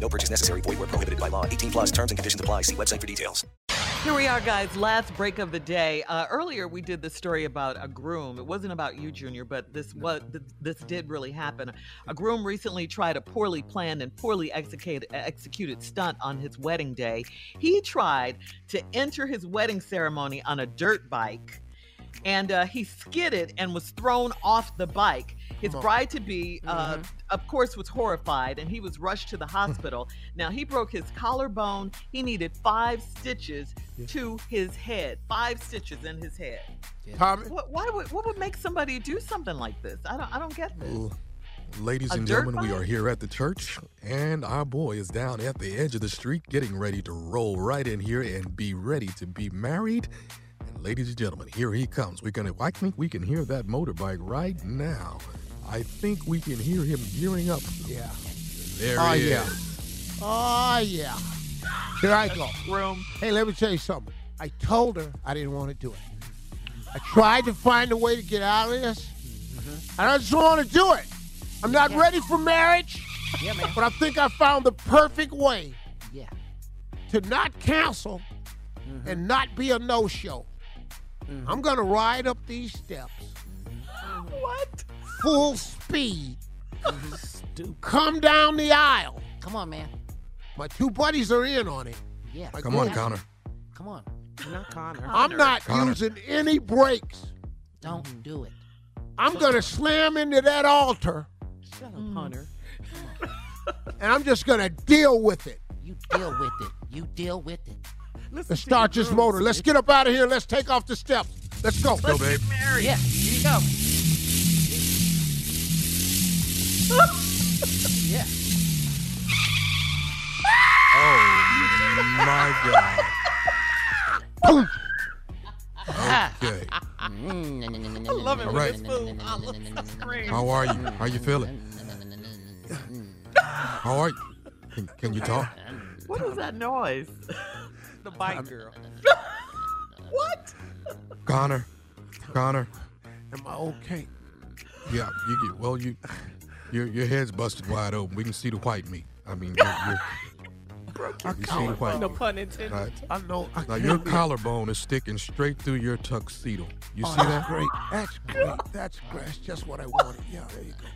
No purchase necessary. Void where prohibited by law. 18 plus terms and conditions apply. See website for details. Here we are, guys. Last break of the day. Uh, earlier, we did the story about a groom. It wasn't about you, Junior, but this was this did really happen. A groom recently tried a poorly planned and poorly executed executed stunt on his wedding day. He tried to enter his wedding ceremony on a dirt bike, and uh, he skidded and was thrown off the bike. His bride to be, uh, Mm-hmm. of course, was horrified and he was rushed to the hospital. now, he broke his collarbone. He needed five stitches to his head, five stitches in his head. Tommy? What, why would, what would make somebody do something like this? I don't, I don't get this. Ooh. Ladies A and dirt gentlemen, we are here at the church, and our boy is down at the edge of the street getting ready to roll right in here and be ready to be married. And ladies and gentlemen, here he comes. We're gonna I think we can hear that motorbike right now. I think we can hear him gearing up. Yeah. There oh, he yeah. is. Oh, yeah. Here I go. Room. Hey, let me tell you something. I told her I didn't want to do it. I tried to find a way to get out of this, mm-hmm. and I just don't want to do it. I'm not ready for marriage, Yeah, man. but I think I found the perfect way Yeah. to not cancel mm-hmm. and not be a no-show. Mm-hmm. I'm gonna ride up these steps. Mm-hmm. What? Full speed. Mm-hmm. Come down the aisle. Come on, man. My two buddies are in on it. Yeah. My Come on, girl- Connor. Come on. You're Not Connor. I'm not Connor. using any brakes. Don't do it. I'm gonna slam into that altar Shut up, Hunter. Mm. and I'm just gonna deal with it. You deal with it. You deal with it. Listen Let's start this motor. Let's get up out of here. Let's take off the steps. Let's go. Go, babe. Married. Yeah. Here you go. yeah. Oh my God. Okay. I love it All when right. it's food. I love. How are you? How you feeling? How are you? Can, can you talk? What is that noise? The bike girl. what? Connor. Connor. Am I okay? Yeah, you get well you your your head's busted wide open. We can see the white meat. I mean, you're, you're, you see the white. No pun intended. Right. I know. I Now your be- collarbone is sticking straight through your tuxedo. You Oh, see that's that? great. That's great. That's great. That's just what I wanted. Yeah, there you go.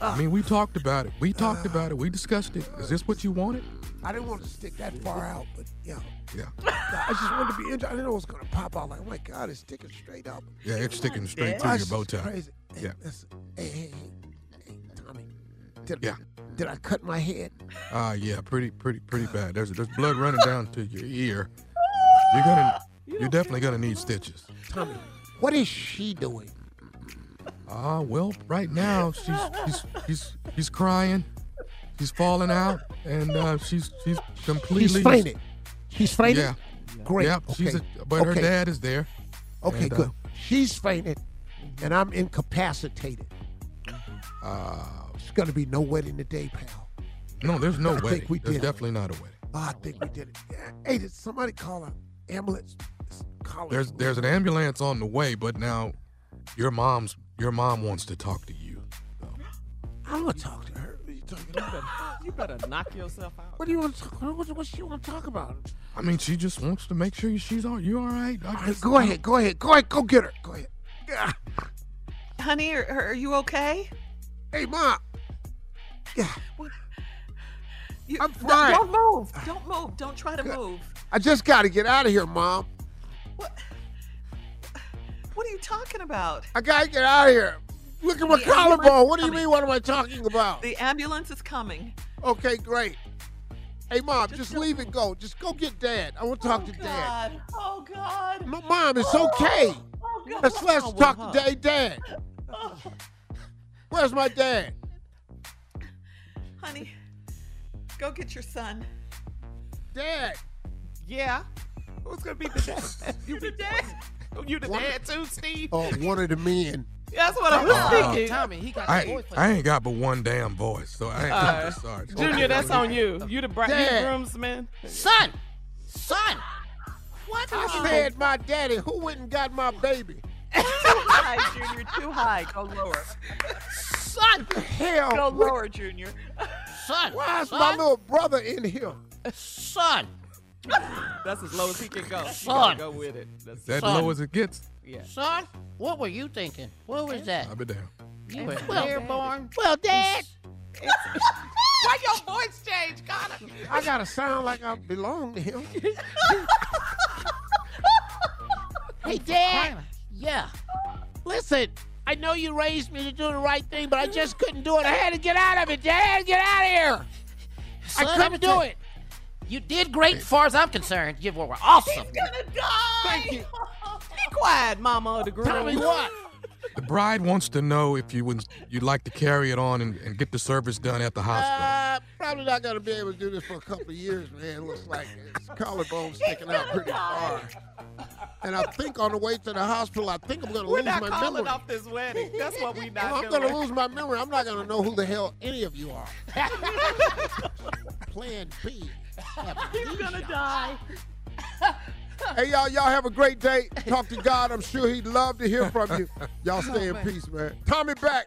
I mean, we talked about it. We talked about it. We discussed it. Is this what you wanted? I didn't want to stick that far out, but yeah. Yeah. I just wanted to be interested. I didn't know it was going to pop out. Like, oh my God, it's sticking straight up. Yeah, it's sticking straight through your That's bow tie. Crazy. Hey, Yeah. listen. Hey, hey, hey, hey, Tommy. Did, Yeah. Did I cut my head? Ah, yeah, pretty, pretty, pretty bad. There's there's blood running down to your ear. You're gonna, you're definitely gonna need stitches. Tommy, what is she doing? Ah, well, right now she's she's she's she's crying. She's falling out, and uh, she's she's completely. She's fainted. She's fainted? Yeah. Great. Yep. She's okay. a, but her dad is there. Okay, and, uh, good. She's fainted, and I'm incapacitated. Uh, There's going to be no wedding today, pal. no, there's no I think we There's did it. definitely not a wedding. Oh, I think we did it. Yeah. Hey, did somebody call an ambulance? Call There's there's an ambulance on the way, but now your mom's your mom wants to talk to you. I want to talk to her. What are you talking? You better knock yourself out. What do you want to talk? What, what she want to talk about? I mean, she just wants to make sure she's all you all right. All right go ahead, go ahead, go ahead, go get her. Go ahead. Ah. Honey, are, are you okay? Hey, mom. Yeah. You, I'm fine. Don't move. Don't move. Don't try to move. I just got to get out of here, mom. What are you talking about? I got to get out of here. Look at my The collarbone. What do you mean? What am I talking about? The ambulance is coming. Okay, great. Hey, mom, just, leave it go. Just go get dad. I want to talk oh, to dad. God. Oh God. No, mom, it's oh, okay. Oh God. Let's let's What's wrong talk to dad. Dad. Where's my dad? Honey, go get your son. Dad. Yeah. Who's gonna be the dad? You the dad? You the What? dad too, Steve? Oh, one of the men. That's what I was Uh, thinking. Tommy, he got I ain't, voice. I ain't got but one damn voice, so I ain't got Uh, sorry. Junior, that's on you. You the bri- you groomsman. Son, son, what I are you? said my daddy. Who went and got my baby? Too high, Junior. Too high. Go lower. Son, Hell, Go what- lower, Junior. son, why is my little brother in here? son, That's as low as he can go. You Son. go with it. That's that Son. low as it gets. yeah. son. What were you thinking? What was that? I'll be down. You were Well, airborne. Well, Dad. Why your voice changed, Connor? I gotta sound like I belong to him. Hey, Dad. Yeah. Listen, I know you raised me to do the right thing, but I just couldn't do it. I had to get out of it, Dad. Get out of here. I couldn't do it. You did great, as far as I'm concerned. You were awesome. He's gonna die. Thank you. Be quiet, Mama of the groom. Tell me what? The bride wants to know if you would you'd like to carry it on and, and get the service done at the hospital. Uh, probably not gonna be able to do this for a couple of years, man. It looks like his collarbone's sticking out pretty far. And I think on the way to the hospital, I think I'm gonna We're lose not my calling memory. off this wedding. That's what we not I'm doing. gonna lose my memory. I'm not gonna know who the hell any of you are. Plan B. He's gonna die. Hey y'all, y'all have a great day. Talk to God. I'm sure He'd love to hear from you. Y'all stay in peace, man. Tommy back.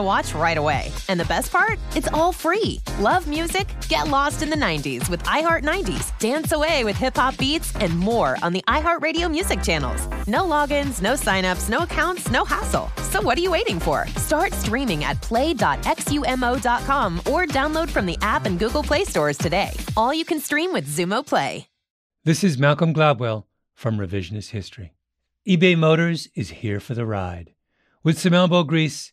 to watch right away. And the best part? It's all free. Love music? Get lost in the 90s with iHeart 90s, dance away with hip hop beats, and more on the iHeartRadio music channels. No logins, no signups, no accounts, no hassle. So what are you waiting for? Start streaming at play.xumo.com or download from the app and Google Play stores today. All you can stream with Xumo Play. This is Malcolm Gladwell from Revisionist History. eBay Motors is here for the ride. With some elbow grease,